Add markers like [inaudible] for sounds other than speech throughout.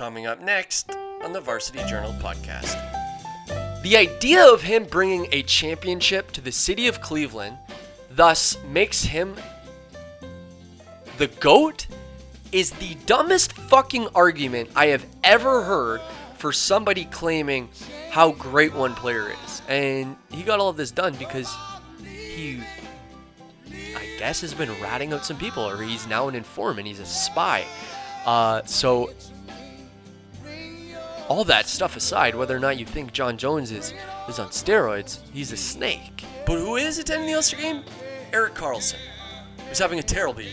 Coming up next on the Varsity Journal podcast. The idea of him bringing a championship to the city of Cleveland thus makes him the GOAT is the dumbest fucking argument I have ever heard for somebody claiming how great one player is. And he got all of this done because he, I guess, has been ratting out some people, or he's now an informant, he's a spy. Uh, so, all that stuff aside, whether or not you think Jon Jones is, is on steroids, he's a snake. But who is attending the All Star game? Erik Karlsson, who's having a terrible year.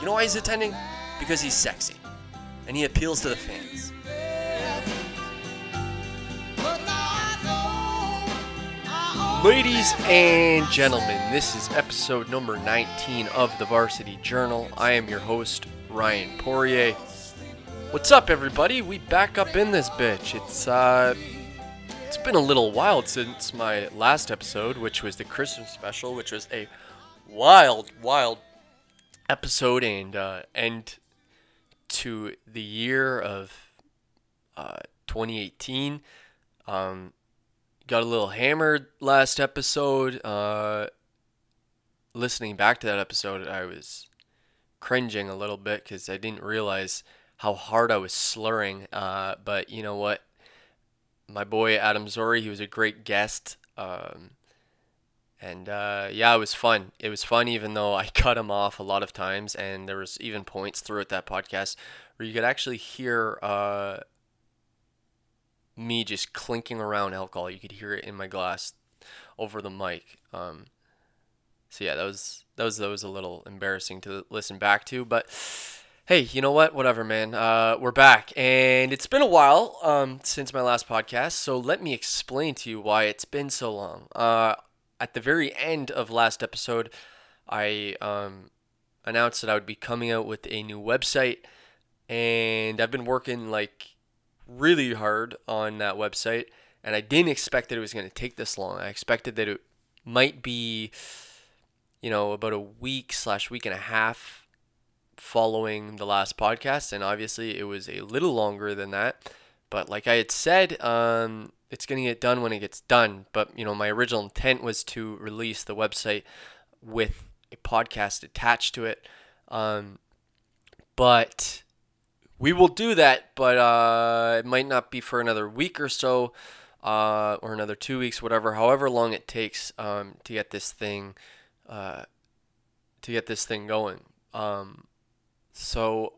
You know why he's attending? Because he's sexy. And he appeals to the fans. Ladies and gentlemen, this is episode number 19 of the Varsity Journal. I am your host, Ryan Poirier. What's up, everybody? We back up in this bitch. It's uh, it's been a little while since my last episode, which was the Christmas special, which was a wild, wild episode and uh, end to the year of uh, 2018. Um, got a little hammered last episode. Uh, listening back to that episode, I was cringing a little bit because I didn't realize how hard I was slurring. Uh, but you know what? My boy Adam Zori, he was a great guest. Um, and uh, yeah, it was fun. It was fun, even though I [laughs] cut him off a lot of times, and there was even points throughout that podcast where you could actually hear uh, me just clinking around alcohol. You could hear it in my glass over the mic. Um, so yeah, that was that was that was a little embarrassing to listen back to, but hey, you know what? Whatever, man. Uh, we're back, and it's been a while um, since my last podcast. So let me explain to you why it's been so long. Uh, at the very end of last episode, I um, announced that I would be coming out with a new website, and I've been working like really hard on that website, and I didn't expect that it was going to take this long. I expected that it might be, you know, about a week slash week and a half following the last podcast, and obviously it was a little longer than that. But like I had said, um, it's going to get done when it gets done. But you know, my original intent was to release the website with a podcast attached to it. Um, but we will do that, but uh, it might not be for another week or so, uh, or another two weeks, whatever. However long it takes um, to get this thing, uh, to get this thing going. Um, so,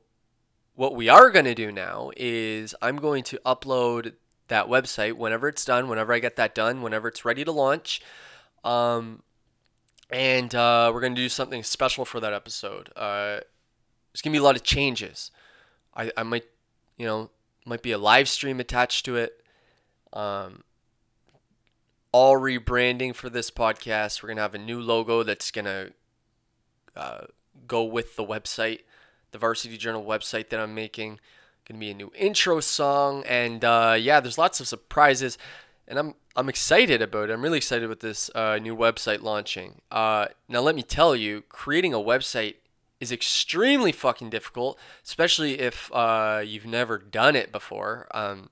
what we are going to do now is I'm going to upload that website whenever it's done, whenever I get that done, whenever it's ready to launch. Um, and uh, we're going to do something special for that episode. Uh, there's going to be a lot of changes. I, I might, you know, might be a live stream attached to it. Um, all rebranding for this podcast. We're going to have a new logo that's going to uh, go with the website, the Varsity Journal website that I'm making. To be a new intro song. And uh, yeah, there's lots of surprises. And I'm, I'm excited about it. I'm really excited with this uh, new website launching. Uh, now, let me tell you, creating a website is extremely fucking difficult, especially if uh, you've never done it before. Um,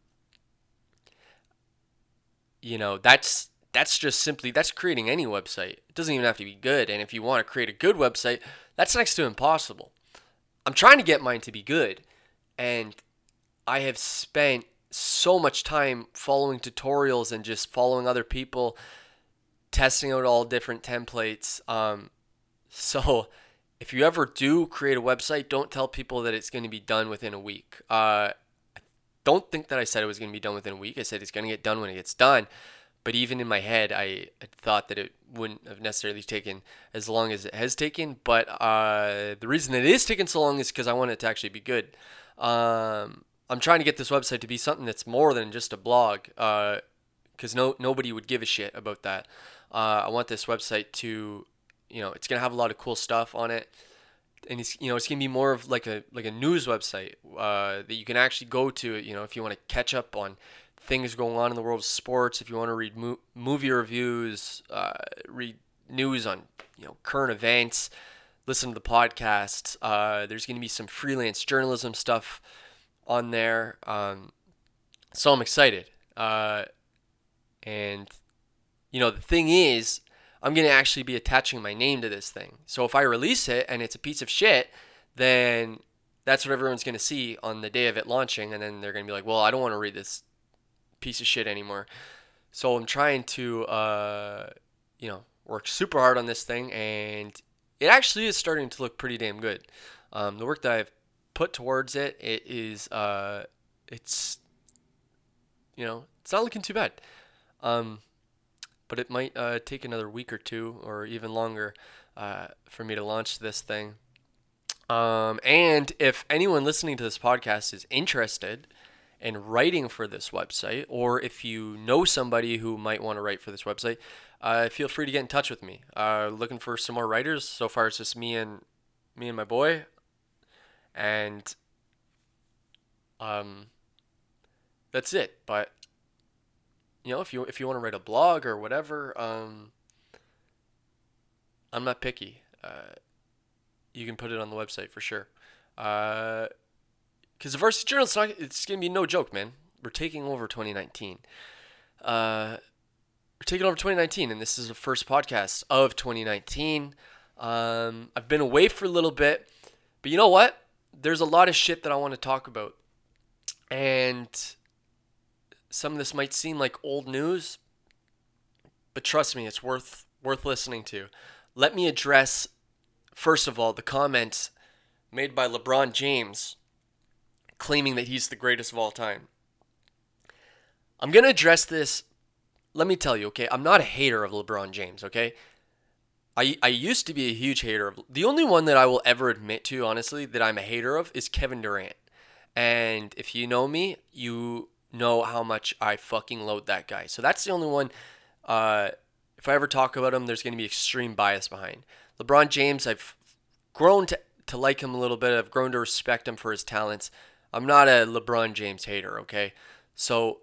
you know, that's that's just simply that's creating any website. It doesn't even have to be good. And if you want to create a good website, that's next to impossible. I'm trying to get mine to be good, and I have spent so much time following tutorials and just following other people, testing out all different templates. Um, [laughs] so if you ever do create a website, don't tell people that it's going to be done within a week. Uh, I don't think that I said it was going to be done within a week. I said it's going to get done when it gets done. But even in my head, I thought that it wouldn't have necessarily taken as long as it has taken. But uh, the reason it is taking so long is because I want it to actually be good. Um, I'm trying to get this website to be something that's more than just a blog, because uh, no nobody would give a shit about that. Uh, I want this website to you know it's gonna have a lot of cool stuff on it and it's you know it's gonna be more of like a like a news website uh, that you can actually go to you know if you want to catch up on things going on in the world of sports if you want to read mo- movie reviews uh, read news on you know current events listen to the podcasts uh, there's going to be some freelance journalism stuff on there. Um, so I'm excited. Uh, and you know, the thing is, I'm going to actually be attaching my name to this thing. So if I release it and it's a piece of shit, then that's what everyone's going to see on the day of it launching. And then they're going to be like, well, I don't want to read this piece of shit anymore. So I'm trying to, uh, you know, work super hard on this thing. And it actually is starting to look pretty damn good. Um, the work that I've put towards it, it is, uh, it's, you know, it's not looking too bad. Um, but it might uh, take another week or two or even longer uh, for me to launch this thing. Um, and if anyone listening to this podcast is interested in writing for this website, or if you know somebody who might want to write for this website, uh, feel free to get in touch with me. Uh, looking for some more writers. So far, it's just me and me and my boy, and um, that's it. But you know, if you if you want to write a blog or whatever, um, I'm not picky. Uh, you can put it on the website for sure. Because the Varsity Journal, it's, not, it's gonna be no joke, man. We're taking over 2019. Uh, we're taking over 2019, and this is the first podcast of 2019. Um, I've been away for a little bit, but you know what? There's a lot of shit that I want to talk about, and some of this might seem like old news, but trust me, it's worth worth listening to. Let me address first of all the comments made by LeBron James claiming that he's the greatest of all time. I'm going to address this. Let me tell you, okay? I'm not a hater of LeBron James, okay? I, I used to be a huge hater of the only one that I will ever admit to, honestly, that I'm a hater of is Kevin Durant. And if you know me, you know how much I fucking load that guy. So that's the only one. Uh, if I ever talk about him, there's going to be extreme bias behind. LeBron James, I've grown to, to like him a little bit. I've grown to respect him for his talents. I'm not a LeBron James hater, okay? So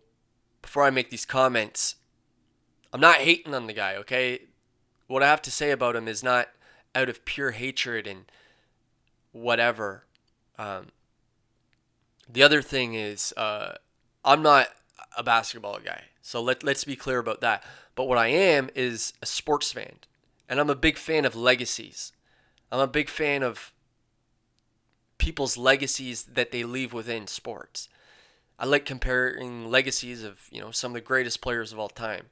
before I make these comments, I'm not hating on the guy, okay? What I have to say about him is not out of pure hatred and whatever. Um, the other thing is, uh, I'm not a basketball guy. So let, let's be clear about that. But what I am is a sports fan. And I'm a big fan of legacies. I'm a big fan of people's legacies that they leave within sports. I like comparing legacies of, you know, some of the greatest players of all time.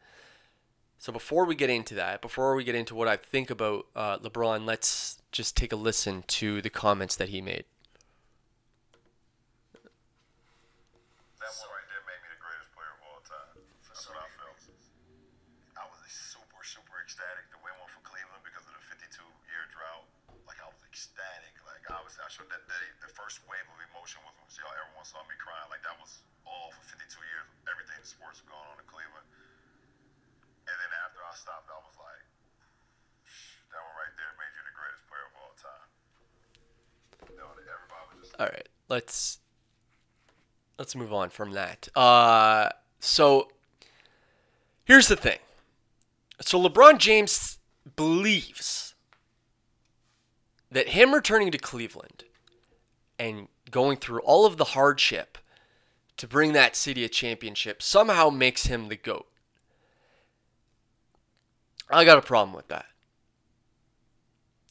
So before we get into that, before we get into what I think about uh, LeBron, let's just take a listen to the comments that he made. first wave of emotion was when see how everyone saw me crying. Like that was all for 52 years. Everything in sports going on in Cleveland. And then after I stopped, I was like, that one right there made you the greatest player of all time. All right, let's let's move on from that. Uh, so here's the thing. So LeBron James believes that him returning to Cleveland and going through all of the hardship to bring that city a championship somehow makes him the GOAT. I got a problem with that.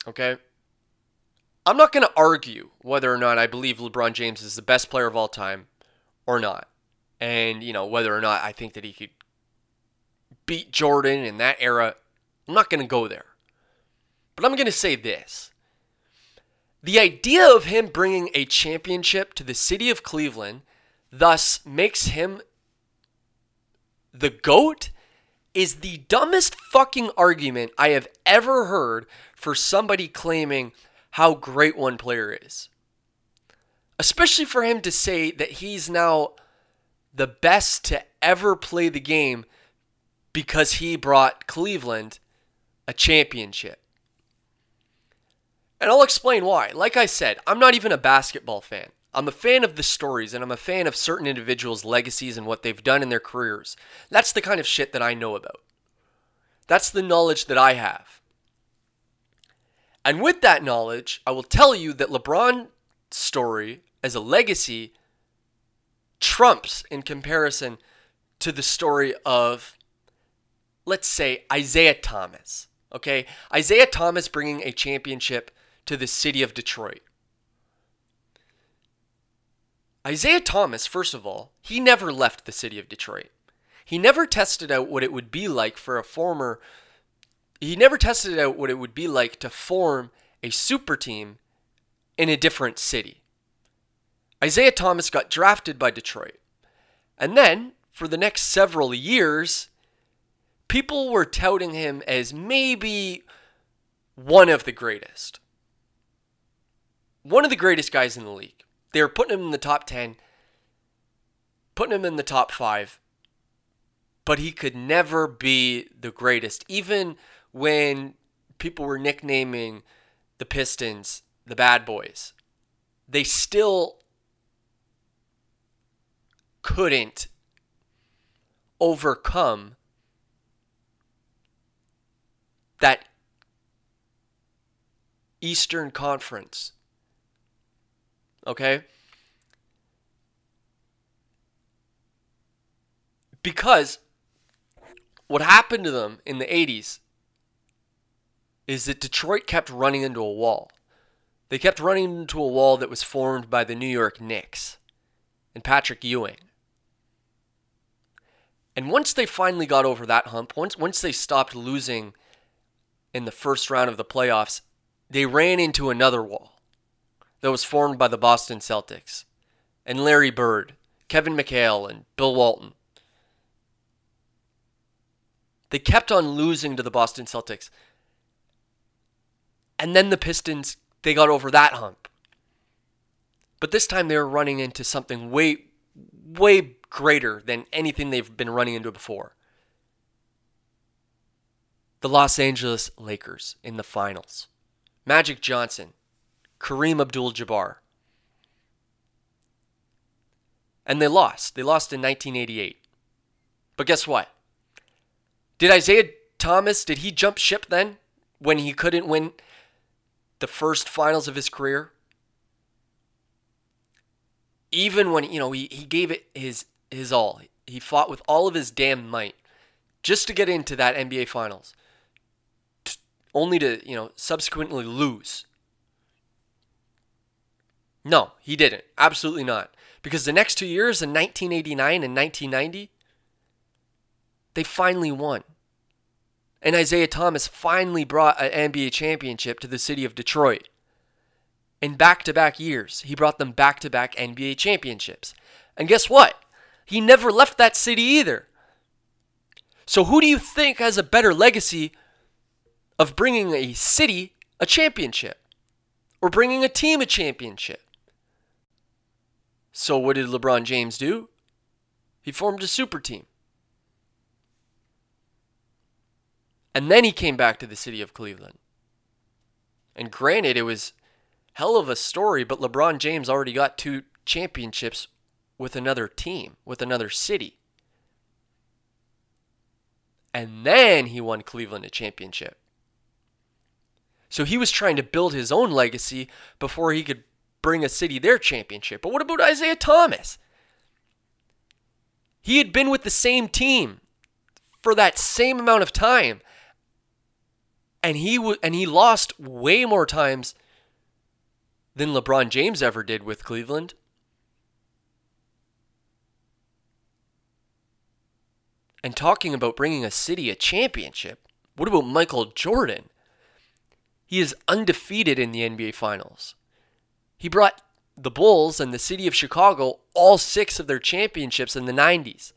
Okay? I'm not going to argue whether or not I believe LeBron James is the best player of all time or not. And, you know, whether or not I think that he could beat Jordan in that era. I'm not going to go there. But I'm going to say this the idea of him bringing a championship to the city of Cleveland thus makes him the GOAT is the dumbest fucking argument I have ever heard for somebody claiming how great one player is. Especially for him to say that he's now the best to ever play the game because he brought Cleveland a championship. And I'll explain why. Like I said, I'm not even a basketball fan. I'm a fan of the stories and I'm a fan of certain individuals' legacies and what they've done in their careers. That's the kind of shit that I know about. That's the knowledge that I have. And with that knowledge, I will tell you that LeBron's story as a legacy trumps in comparison to the story of, let's say, Isiah Thomas. Okay? Isiah Thomas bringing a championship to the city of Detroit. Isiah Thomas, first of all, he never left the city of Detroit. He never tested out what it would be like for a former. He never tested out what it would be like to form a super team in a different city. Isiah Thomas got drafted by Detroit. And then, for the next several years, people were touting him as maybe one of the greatest. One of the greatest guys in the league. They were putting him in the top 10, putting him in the top 5, but he could never be the greatest. Even when people were nicknaming the Pistons the bad boys, they still couldn't overcome that Eastern Conference. Okay? Because what happened to them in the 80s is that Detroit kept running into a wall. They kept running into a wall that was formed by the New York Knicks and Patrick Ewing. And once they finally got over that hump, once once they stopped losing in the first round of the playoffs, they ran into another wall that was formed by the Boston Celtics and Larry Bird, Kevin McHale, and Bill Walton. They kept on losing to the Boston Celtics. And then the Pistons, they got over that hump. But this time they were running into something way, way greater than anything they've been running into before. The Los Angeles Lakers in the finals. Magic Johnson, Kareem Abdul Jabbar. And they lost. They lost in 1988. But guess what? Did Isiah Thomas, did he jump ship then when he couldn't win the first finals of his career? even when you know he, he gave it his his all. He fought with all of his damn might just to get into that NBA finals. only to, you know, subsequently lose. No, he didn't. Absolutely not. Because the next two years in 1989 and 1990, they finally won. And Isiah Thomas finally brought an NBA championship to the city of Detroit. In back to back years, he brought them back to back NBA championships. And guess what? He never left that city either. So, who do you think has a better legacy of bringing a city a championship or bringing a team a championship? So, what did LeBron James do? He formed a super team. And then he came back to the city of Cleveland. And granted, it was hell of a story, but LeBron James already got two championships with another team, with another city. And then he won Cleveland a championship. So he was trying to build his own legacy before he could bring a city their championship. But what about Isiah Thomas? He had been with the same team for that same amount of time. And he w- and he lost way more times than LeBron James ever did with Cleveland. And talking about bringing a city a championship, what about Michael Jordan? He is undefeated in the NBA Finals. He brought the Bulls and the city of Chicago all six of their championships in the 90s.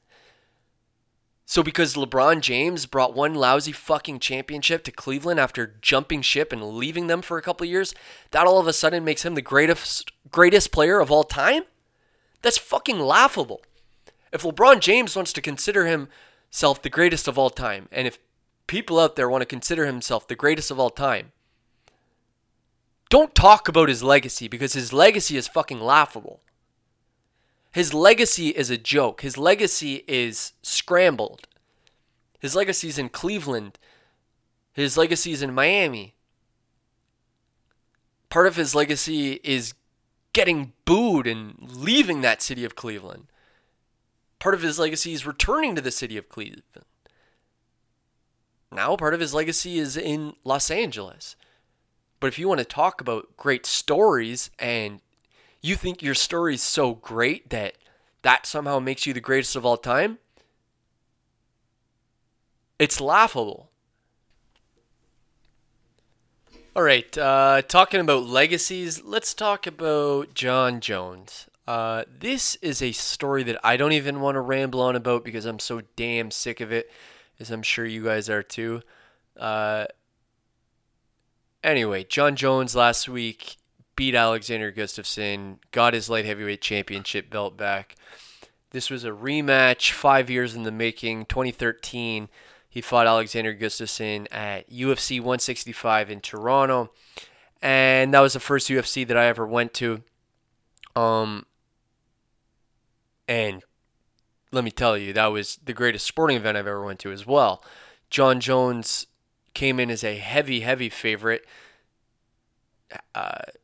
So because LeBron James brought one lousy fucking championship to Cleveland after jumping ship and leaving them for a couple years, that all of a sudden makes him the greatest greatest player of all time? That's fucking laughable. If LeBron James wants to consider himself the greatest of all time, and if people out there want to consider himself the greatest of all time, don't talk about his legacy because his legacy is fucking laughable. His legacy is a joke. His legacy is scrambled. His legacy is in Cleveland. His legacy is in Miami. Part of his legacy is getting booed and leaving that city of Cleveland. part of his legacy is returning to the city of Cleveland. Now, part of his legacy is in Los Angeles. But if you want to talk about great stories and you think your story is so great that that somehow makes you the greatest of all time, it's laughable. All right, uh, talking about legacies, let's talk about Jon Jones. Uh, this is a story that I don't even want to ramble on about because I'm so damn sick of it, as I'm sure you guys are too. Uh, anyway, Jon Jones last week beat Alexander Gustafsson, got his light heavyweight championship belt back. This was a rematch, five years in the making, 2013. He fought Alexander Gustafsson at UFC 165 in Toronto, and that was the first UFC that I ever went to. Um, and let me tell you, that was the greatest sporting event I've ever went to as well. Jon Jones came in as a heavy, heavy favorite. Uh, it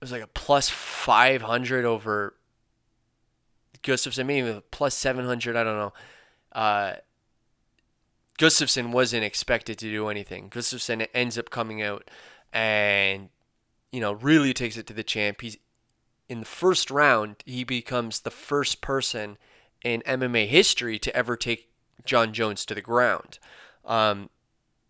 was like a plus 500 over Gustafsson, maybe plus 700. I don't know. Uh, Gustafsson wasn't expected to do anything. Gustafsson ends up coming out and, you know, really takes it to the champ. He's in the first round, he becomes the first person in MMA history to ever take Jon Jones to the ground. Um,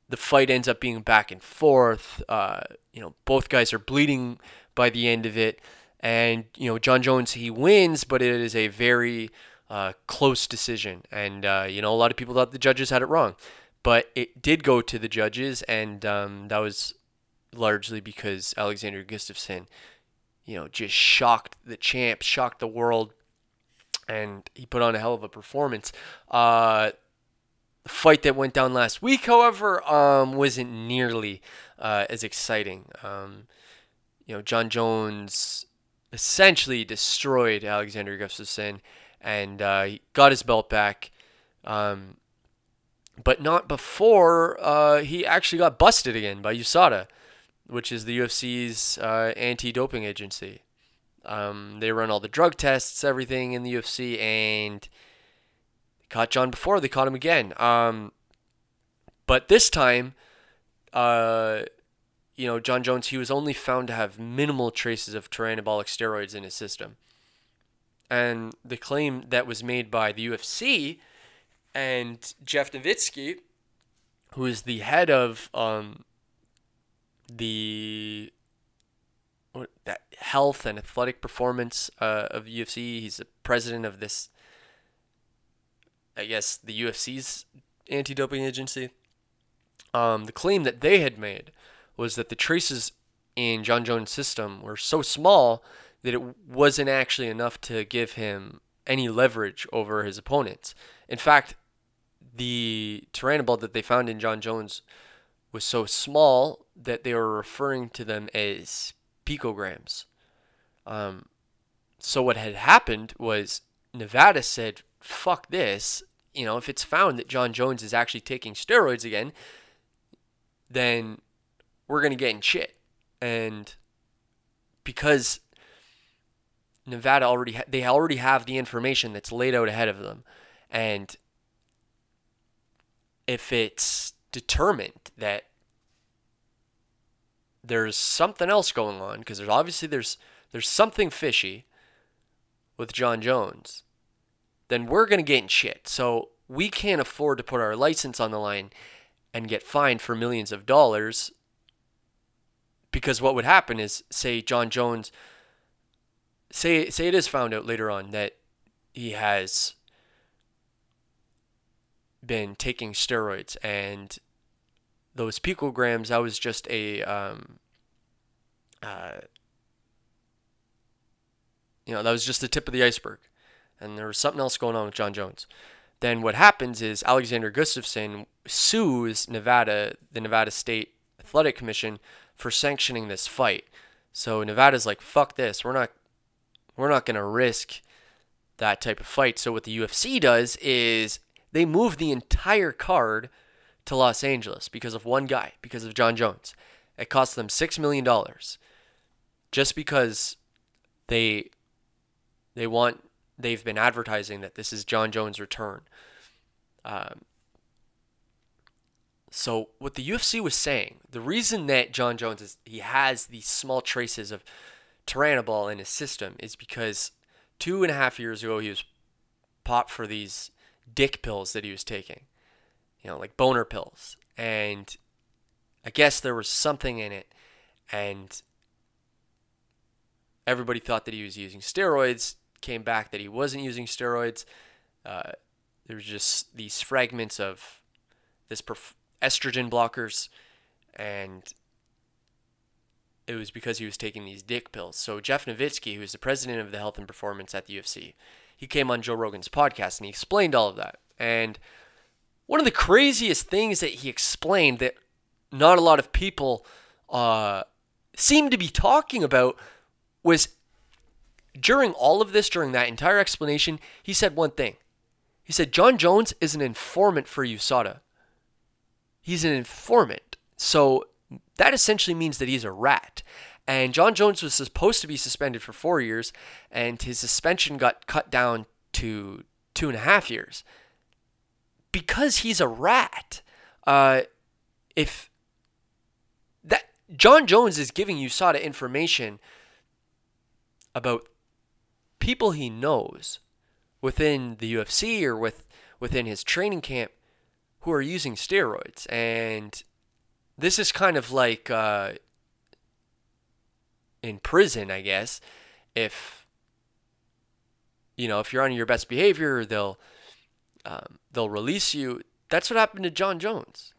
the fight ends up being back and forth. Uh, you know, both guys are bleeding by the end of it, and you know, Jon Jones he wins, but it is a very uh, close decision. And, uh, you know, a lot of people thought the judges had it wrong. But it did go to the judges, and um, that was largely because Alexander Gustafsson, you know, just shocked the champ, shocked the world, and he put on a hell of a performance. Uh, fight that went down last week, however, um, wasn't nearly uh, as exciting. Um, you know, Jon Jones essentially destroyed Alexander Gustafsson and uh, got his belt back. Um, but not before uh, he actually got busted again by USADA, which is the UFC's uh, anti-doping agency. Um, they run all the drug tests, everything in the UFC, and caught Jon before. They caught him again. Um, but this time, uh, you know, Jon Jones, he was only found to have minimal traces of anabolic steroids in his system and the claim that was made by the UFC and Jeff Novitzky, who is the head of um, the what, that health and athletic performance uh, of UFC. He's the president of this, I guess, the UFC's anti-doping agency. Um, the claim that they had made was that the traces in Jon Jones' system were so small that it wasn't actually enough to give him any leverage over his opponents. In fact, the Turinabol that they found in Jon Jones was so small that they were referring to them as picograms. Um, so what had happened was Nevada said, "Fuck this." You know, if it's found that Jon Jones is actually taking steroids again, then we're gonna get in shit. And because Nevada already ha- they already have the information that's laid out ahead of them, and if it's determined that there's something else going on, because there's obviously there's there's something fishy with Jon Jones, then we're gonna get in shit. So we can't afford to put our license on the line and get fined for millions of dollars because what would happen is say Jon Jones say say it is found out later on that he has been taking steroids and those picograms that was just a um, uh, you know that was just the tip of the iceberg and there was something else going on with Jon Jones then what happens is Alexander Gustafsson sues Nevada the Nevada State Athletic Commission for sanctioning this fight so Nevada's like fuck this we're not we're not going to risk that type of fight. So what the UFC does is they move the entire card to Los Angeles because of one guy, because of Jon Jones. It cost them six million dollars just because they they want they've been advertising that this is Jon Jones' return. Um, so what the UFC was saying, the reason that Jon Jones is he has these small traces of Turinabol in his system is because two and a half years ago he was popped for these dick pills that he was taking, you know, like boner pills, and I guess there was something in it, and everybody thought that he was using steroids. Came back that he wasn't using steroids. Uh, there was just these fragments of this perf- estrogen blockers, and it was because he was taking these dick pills. So Jeff Novitzky, who's the president of the health and performance at the UFC, he came on Joe Rogan's podcast and he explained all of that. And one of the craziest things that he explained that not a lot of people uh, seem to be talking about was during all of this, during that entire explanation, he said one thing. He said, Jon Jones is an informant for USADA. He's an informant. So that essentially means that he's a rat. And Jon Jones was supposed to be suspended for four years, and his suspension got cut down to two and a half years because he's a rat. Uh, if that Jon Jones is giving USADA information about people he knows within the UFC or with within his training camp who are using steroids, and this is kind of like uh, in prison, I guess. If you know, if you're on your best behavior, they'll um, they'll release you. That's what happened to Jon Jones,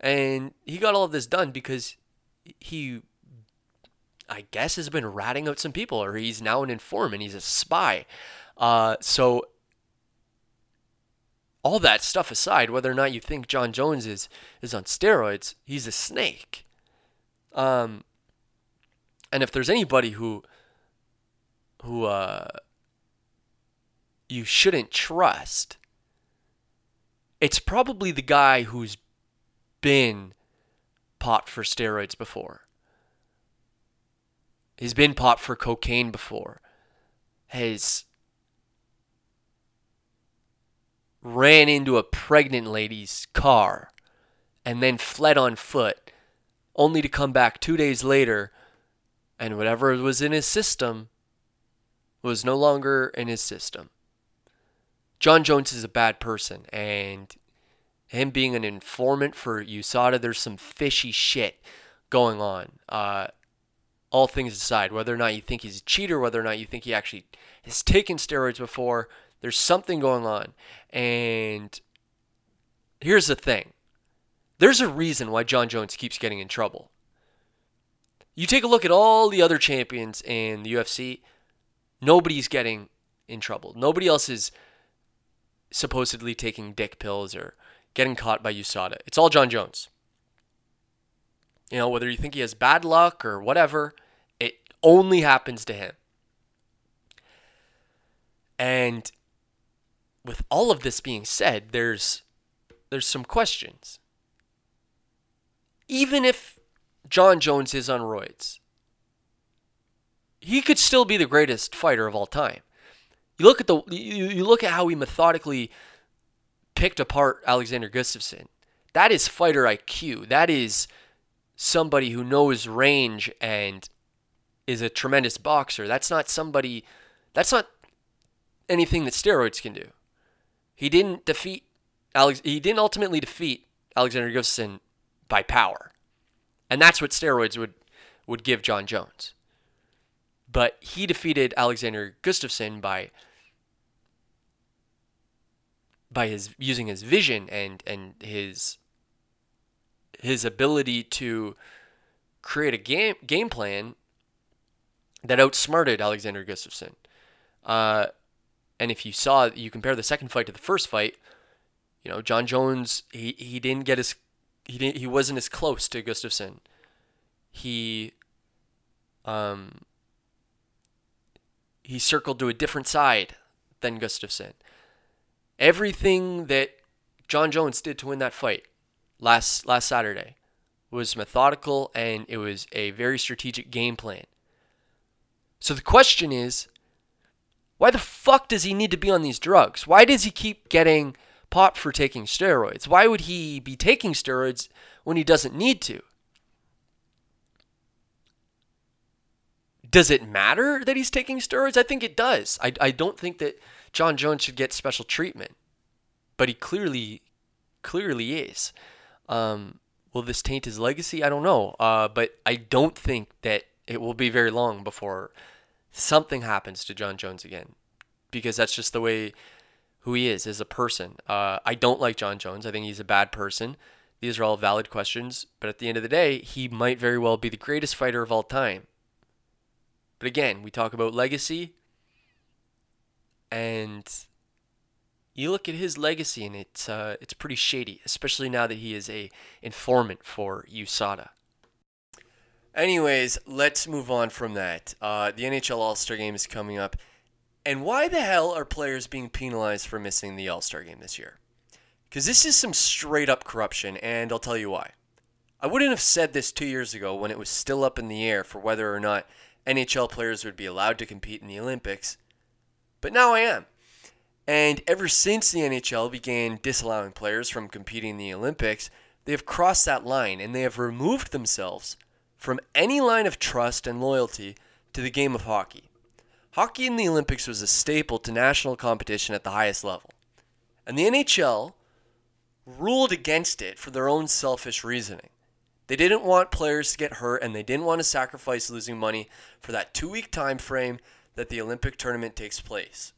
and he got all of this done because he, I guess, has been ratting out some people, or he's now an informant. He's a spy. Uh, so all that stuff aside, whether or not you think Jon Jones is is on steroids, he's a snake. Um, and if there's anybody who who uh, you shouldn't trust, it's probably the guy who's been popped for steroids before. He's been popped for cocaine before. Has ran into a pregnant lady's car and then fled on foot, only to come back two days later and whatever was in his system was no longer in his system. Jon Jones is a bad person, and him being an informant for USADA, there's some fishy shit going on. Uh, all things aside, whether or not you think he's a cheater, whether or not you think he actually has taken steroids before, there's something going on. And here's the thing there's a reason why Jon Jones keeps getting in trouble. You take a look at all the other champions in the UFC, nobody's getting in trouble. Nobody else is supposedly taking dick pills or getting caught by USADA. It's all Jon Jones. You know, whether you think he has bad luck or whatever, only happens to him. And with all of this being said, there's there's some questions. Even if Jon Jones is on roids, he could still be the greatest fighter of all time. You look at the you, you look at how he methodically picked apart Alexander Gustafsson. That is fighter IQ. That is somebody who knows range and is a tremendous boxer. That's not somebody that's not anything that steroids can do. He didn't defeat Alex. He didn't ultimately defeat Alexander Gustafsson by power, and that's what steroids would would give Jon Jones. But he defeated Alexander Gustafsson by by his using his vision and and his his ability to create a game game plan that outsmarted Alexander Gustafsson. Uh, and if you saw, you compare the second fight to the first fight, you know, Jon Jones, he, he didn't get as, he didn't, he wasn't as close to Gustafsson. He, um, he circled to a different side than Gustafsson. Everything that Jon Jones did to win that fight last last Saturday was methodical and it was a very strategic game plan. So the question is, Why the fuck does he need to be on these drugs? Why does he keep getting popped for taking steroids? Why would he be taking steroids when he doesn't need to? Does it matter that he's taking steroids? I think it does. I, I don't think that Jon Jones should get special treatment, but he clearly, clearly is. Um, will this taint his legacy? I don't know. Uh, but I don't think that it will be very long before something happens to Jon Jones again, because that's just the way who he is as a person. Uh, I don't like Jon Jones. I think he's a bad person. These are all valid questions, but at the end of the day, he might very well be the greatest fighter of all time. But again, we talk about legacy, and you look at his legacy, and it's uh, it's pretty shady, especially now that he is a informant for USADA. Anyways, let's move on from that. Uh, the NHL All Star Game is coming up, and why the hell are players being penalized for missing the All Star Game this year? Because this is some straight up corruption, and I'll tell you why. I wouldn't have said this two years ago when it was still up in the air for whether or not NHL players would be allowed to compete in the Olympics, but now I am. And ever since the NHL began disallowing players from competing in the Olympics, they have crossed that line and they have removed themselves from any line of trust and loyalty to the game of hockey. Hockey in the Olympics was a staple to national competition at the highest level. And the NHL ruled against it for their own selfish reasoning. They didn't want players to get hurt and they didn't want to sacrifice losing money for that 2-week time frame that the Olympic tournament takes place.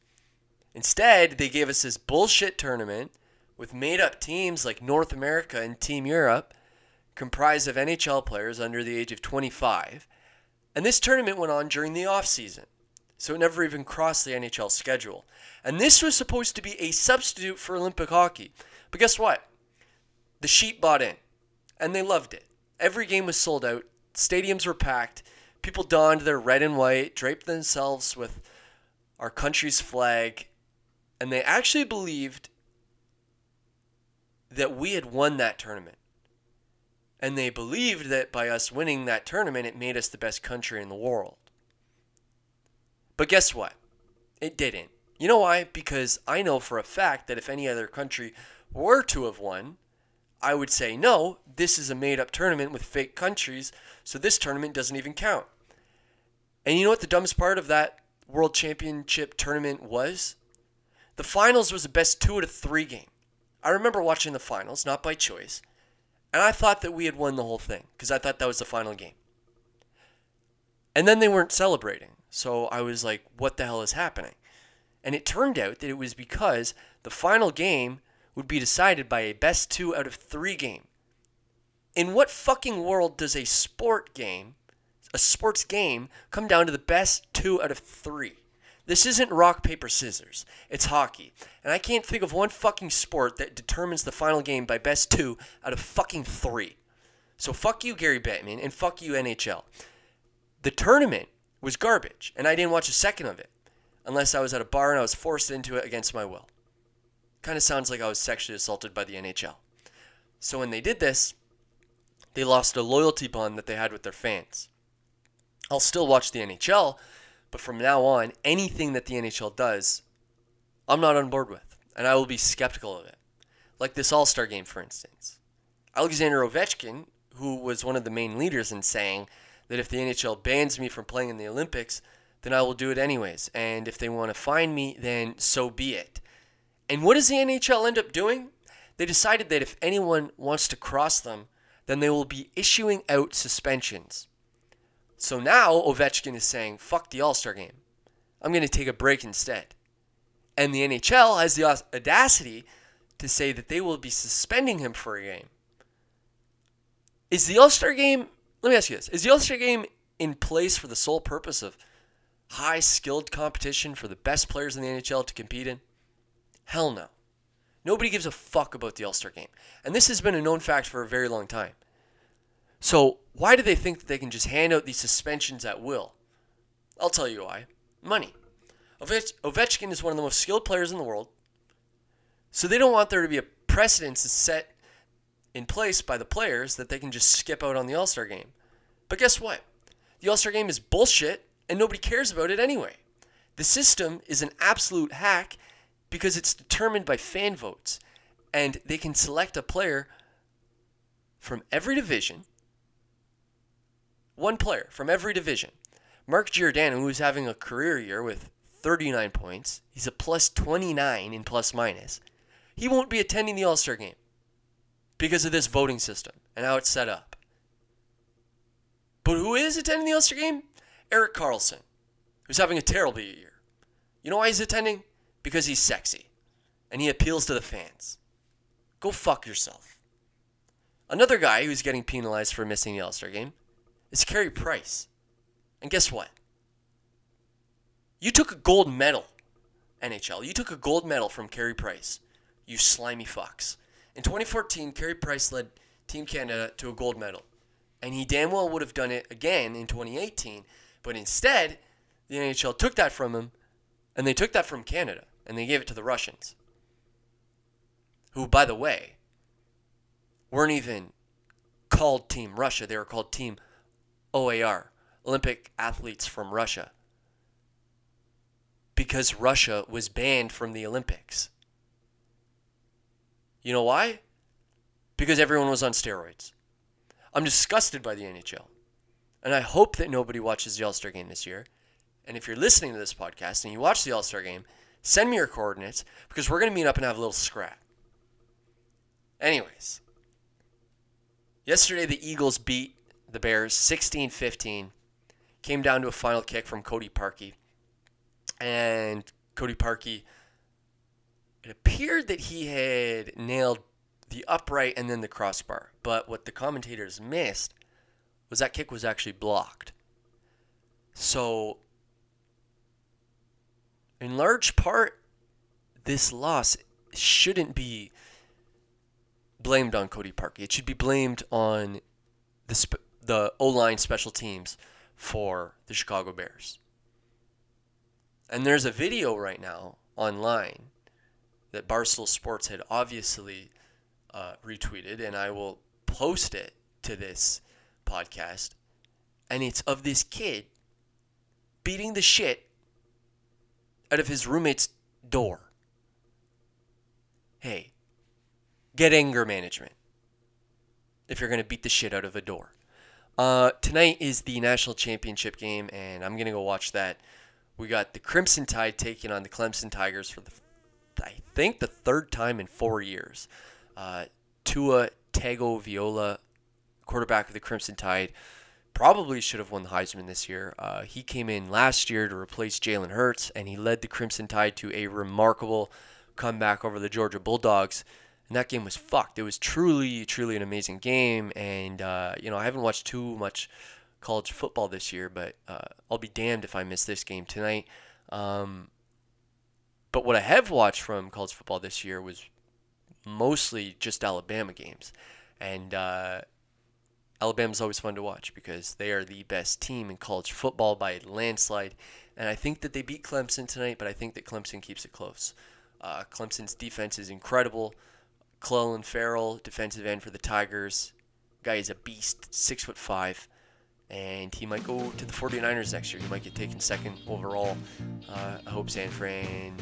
Instead, they gave us this bullshit tournament with made up teams like North America and Team Europe, comprised of NHL players under the age of 25. And this tournament went on during the off season, so it never even crossed the NHL schedule. And this was supposed to be a substitute for Olympic hockey. But guess what? The sheep bought in, and they loved it. Every game was sold out, stadiums were packed, people donned their red and white, draped themselves with our country's flag, and they actually believed that we had won that tournament. And they believed that by us winning that tournament, it made us the best country in the world. But guess what? It didn't. You know why? Because I know for a fact that if any other country were to have won, I would say, no, this is a made up tournament with fake countries, so this tournament doesn't even count. And you know what the dumbest part of that World Championship tournament was? The finals was the best two out of three game. I remember watching the finals, not by choice, and I thought that we had won the whole thing because I thought that was the final game. And then they weren't celebrating, so I was like, what the hell is happening? And it turned out that it was because the final game would be decided by a best two out of three game. In what fucking world does a sport game, a sports game, come down to the best two out of three? This isn't rock, paper, scissors. It's hockey. And I can't think of one fucking sport that determines the final game by best two out of fucking three. So fuck you, Gary Bettman, and fuck you, NHL. The tournament was garbage, and I didn't watch a second of it unless I was at a bar and I was forced into it against my will. Kind of sounds like I was sexually assaulted by the NHL. So when they did this, they lost a loyalty bond that they had with their fans. I'll still watch the NHL but from now on, anything that the NHL does, I'm not on board with, and I will be skeptical of it. Like this All Star game, for instance. Alexander Ovechkin, who was one of the main leaders in saying that if the NHL bans me from playing in the Olympics, then I will do it anyways. And if they want to fine me, then so be it. And what does the NHL end up doing? They decided that if anyone wants to cross them, then they will be issuing out suspensions. So now Ovechkin is saying, fuck the All Star game. I'm going to take a break instead. And the NHL has the audacity to say that they will be suspending him for a game. Is the All Star game, let me ask you this, is the All Star game in place for the sole purpose of high skilled competition for the best players in the NHL to compete in? Hell no. Nobody gives a fuck about the All Star game. And this has been a known fact for a very long time. So, why do they think that they can just hand out these suspensions at will? I'll tell you why. Money. Ovech- Ovechkin is one of the most skilled players in the world. So they don't want there to be a precedence set in place by the players that they can just skip out on the All Star game. But guess what? The All Star game is bullshit and nobody cares about it anyway. The system is an absolute hack because it's determined by fan votes. And they can select a player from every division. One player from every division. Mark Giordano, who's having a career year with 39 points, he's a plus 29 in plus minus. He won't be attending the All Star game because of this voting system and how it's set up. But who is attending the All Star game? Erik Karlsson, who's having a terrible year. You know why he's attending? Because he's sexy and he appeals to the fans. Go fuck yourself. Another guy who's getting penalized for missing the All Star game is Carey Price. And guess what? You took a gold medal, NHL. You took a gold medal from Carey Price. You slimy fucks. In 2014, Carey Price led Team Canada to a gold medal. And he damn well would have done it again in 2018. But instead, the NHL took that from him, and they took that from Canada, and they gave it to the Russians. Who, by the way, weren't even called Team Russia. They were called Team OAR, Olympic Athletes from Russia. Because Russia was banned from the Olympics. You know why? Because everyone was on steroids. I'm disgusted by the NHL. And I hope that nobody watches the All Star game this year. And if you're listening to this podcast and you watch the All Star game, send me your coordinates because we're going to meet up and have a little scrap. Anyways, yesterday the Eagles beat the Bears 16 15. Came down to a final kick from Cody Parkey. And Cody Parkey, it appeared that he had nailed the upright and then the crossbar. But what the commentators missed was that kick was actually blocked. So, in large part, this loss shouldn't be blamed on Cody Parkey. It should be blamed on the sp- the O line special teams for the Chicago Bears. And there's a video right now online that Barstool Sports had obviously uh, retweeted, and I will post it to this podcast. And it's of this kid beating the shit out of his roommate's door. Hey, get anger management if you're going to beat the shit out of a door. Uh, tonight is the national championship game, and I'm to go watch that. We got the Crimson Tide taking on the Clemson Tigers for the, I think, the third time in four years. Uh, Tua Tagovailoa, quarterback of the Crimson Tide, probably should have won the Heisman this year. Uh, he came in last year to replace Jalen Hurts, and he led the Crimson Tide to a remarkable comeback over the Georgia Bulldogs. And that game was fucked. It was truly, truly an amazing game. And, uh, you know, I haven't watched too much college football this year, but uh, I'll be damned if I miss this game tonight. Um, but what I have watched from college football this year was mostly just Alabama games. And uh, Alabama's always fun to watch because they are the best team in college football by a landslide. And I think that they beat Clemson tonight, but I think that Clemson keeps it close. Uh, Clemson's defense is incredible. Clelin Ferrell, defensive end for the Tigers. Guy is a beast, six foot five, and he might go to the 49ers next year. He might get taken second overall. Uh, I hope San Fran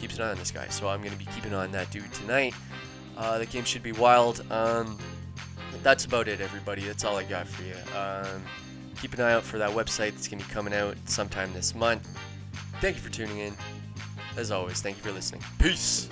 keeps an eye on this guy. So I'm going to be keeping on that dude tonight. Uh, the game should be wild. Um, that's about it, everybody. That's all I got for you. Um, keep an eye out for that website that's going to be coming out sometime this month. Thank you for tuning in. As always, thank you for listening. Peace.